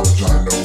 knowledge I know.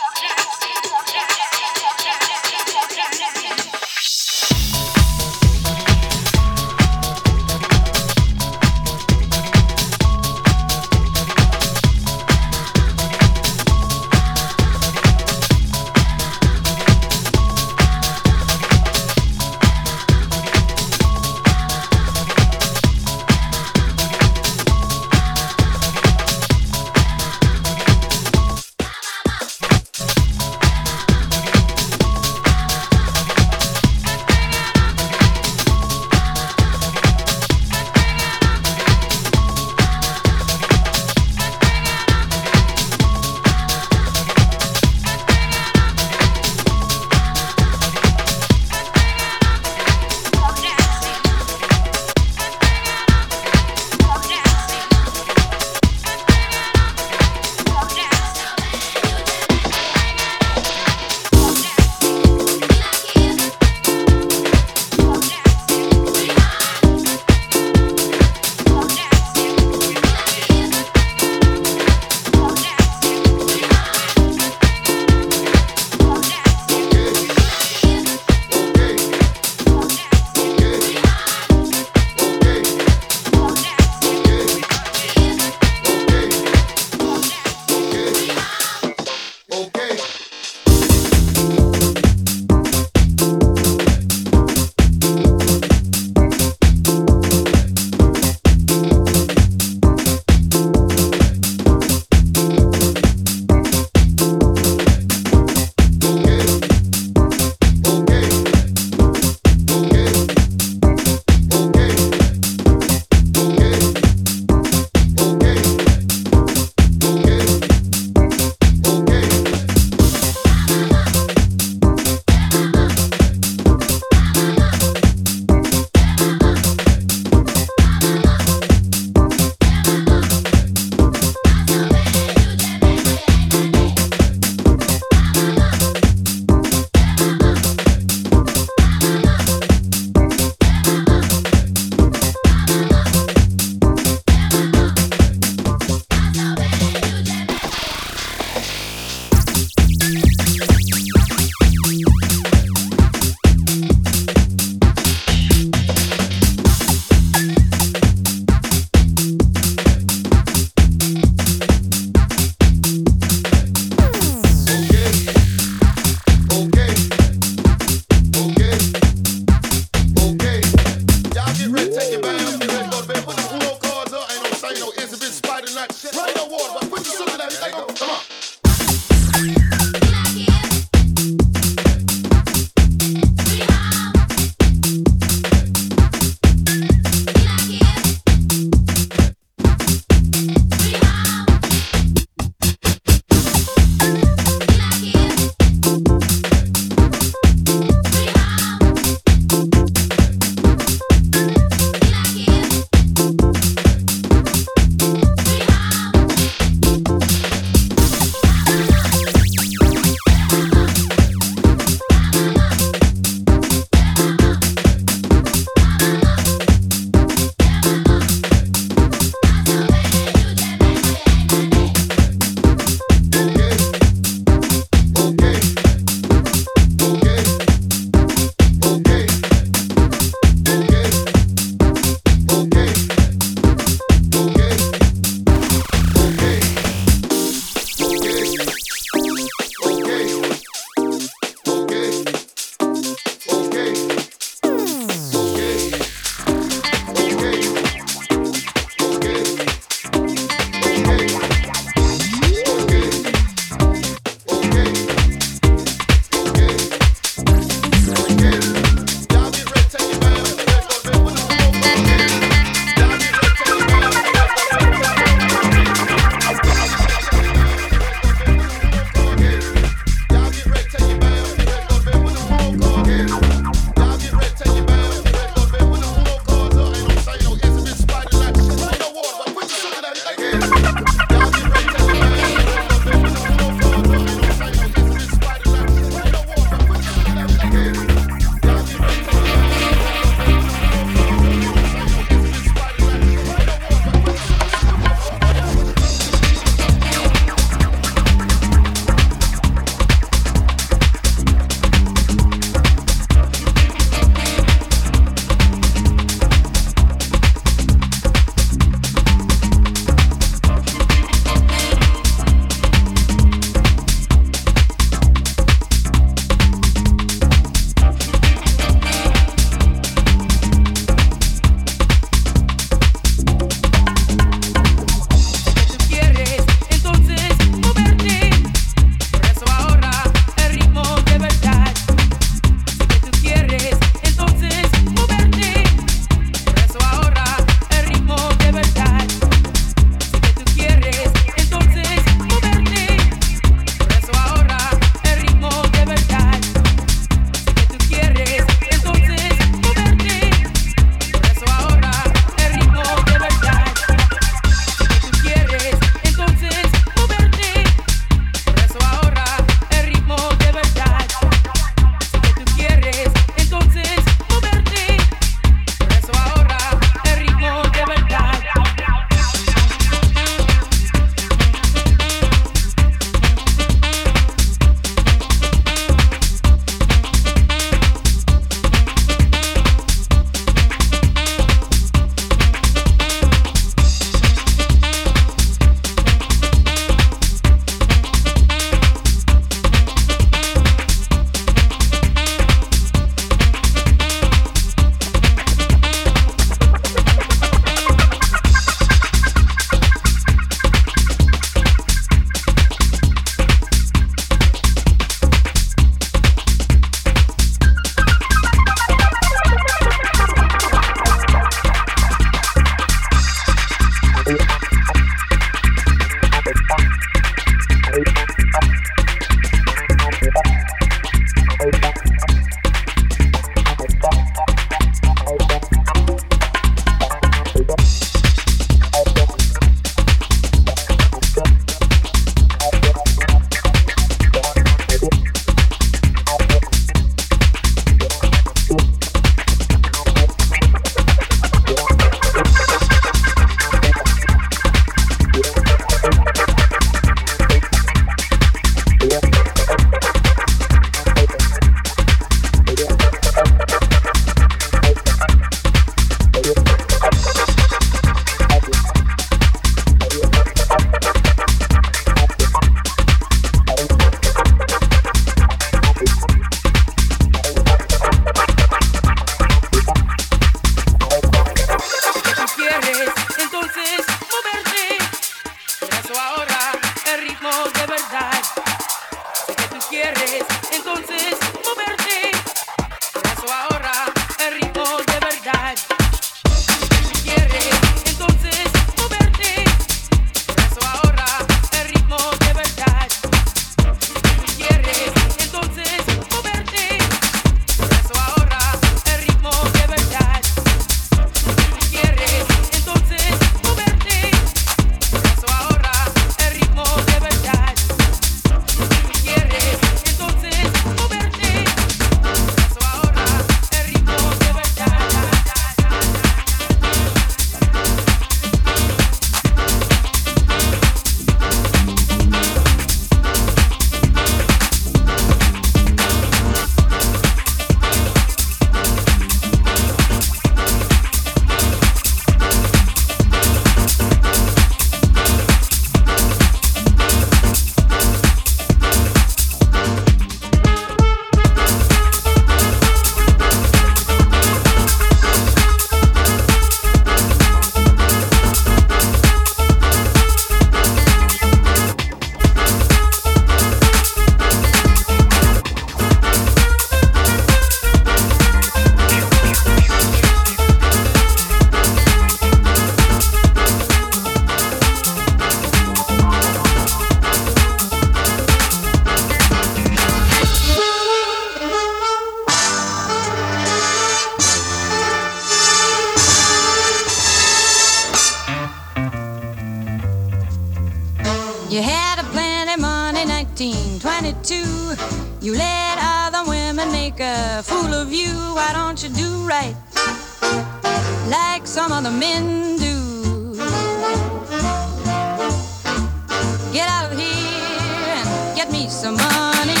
Too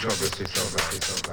Żoby sycowe, sycowe.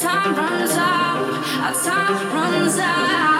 Time runs out. Our time runs out.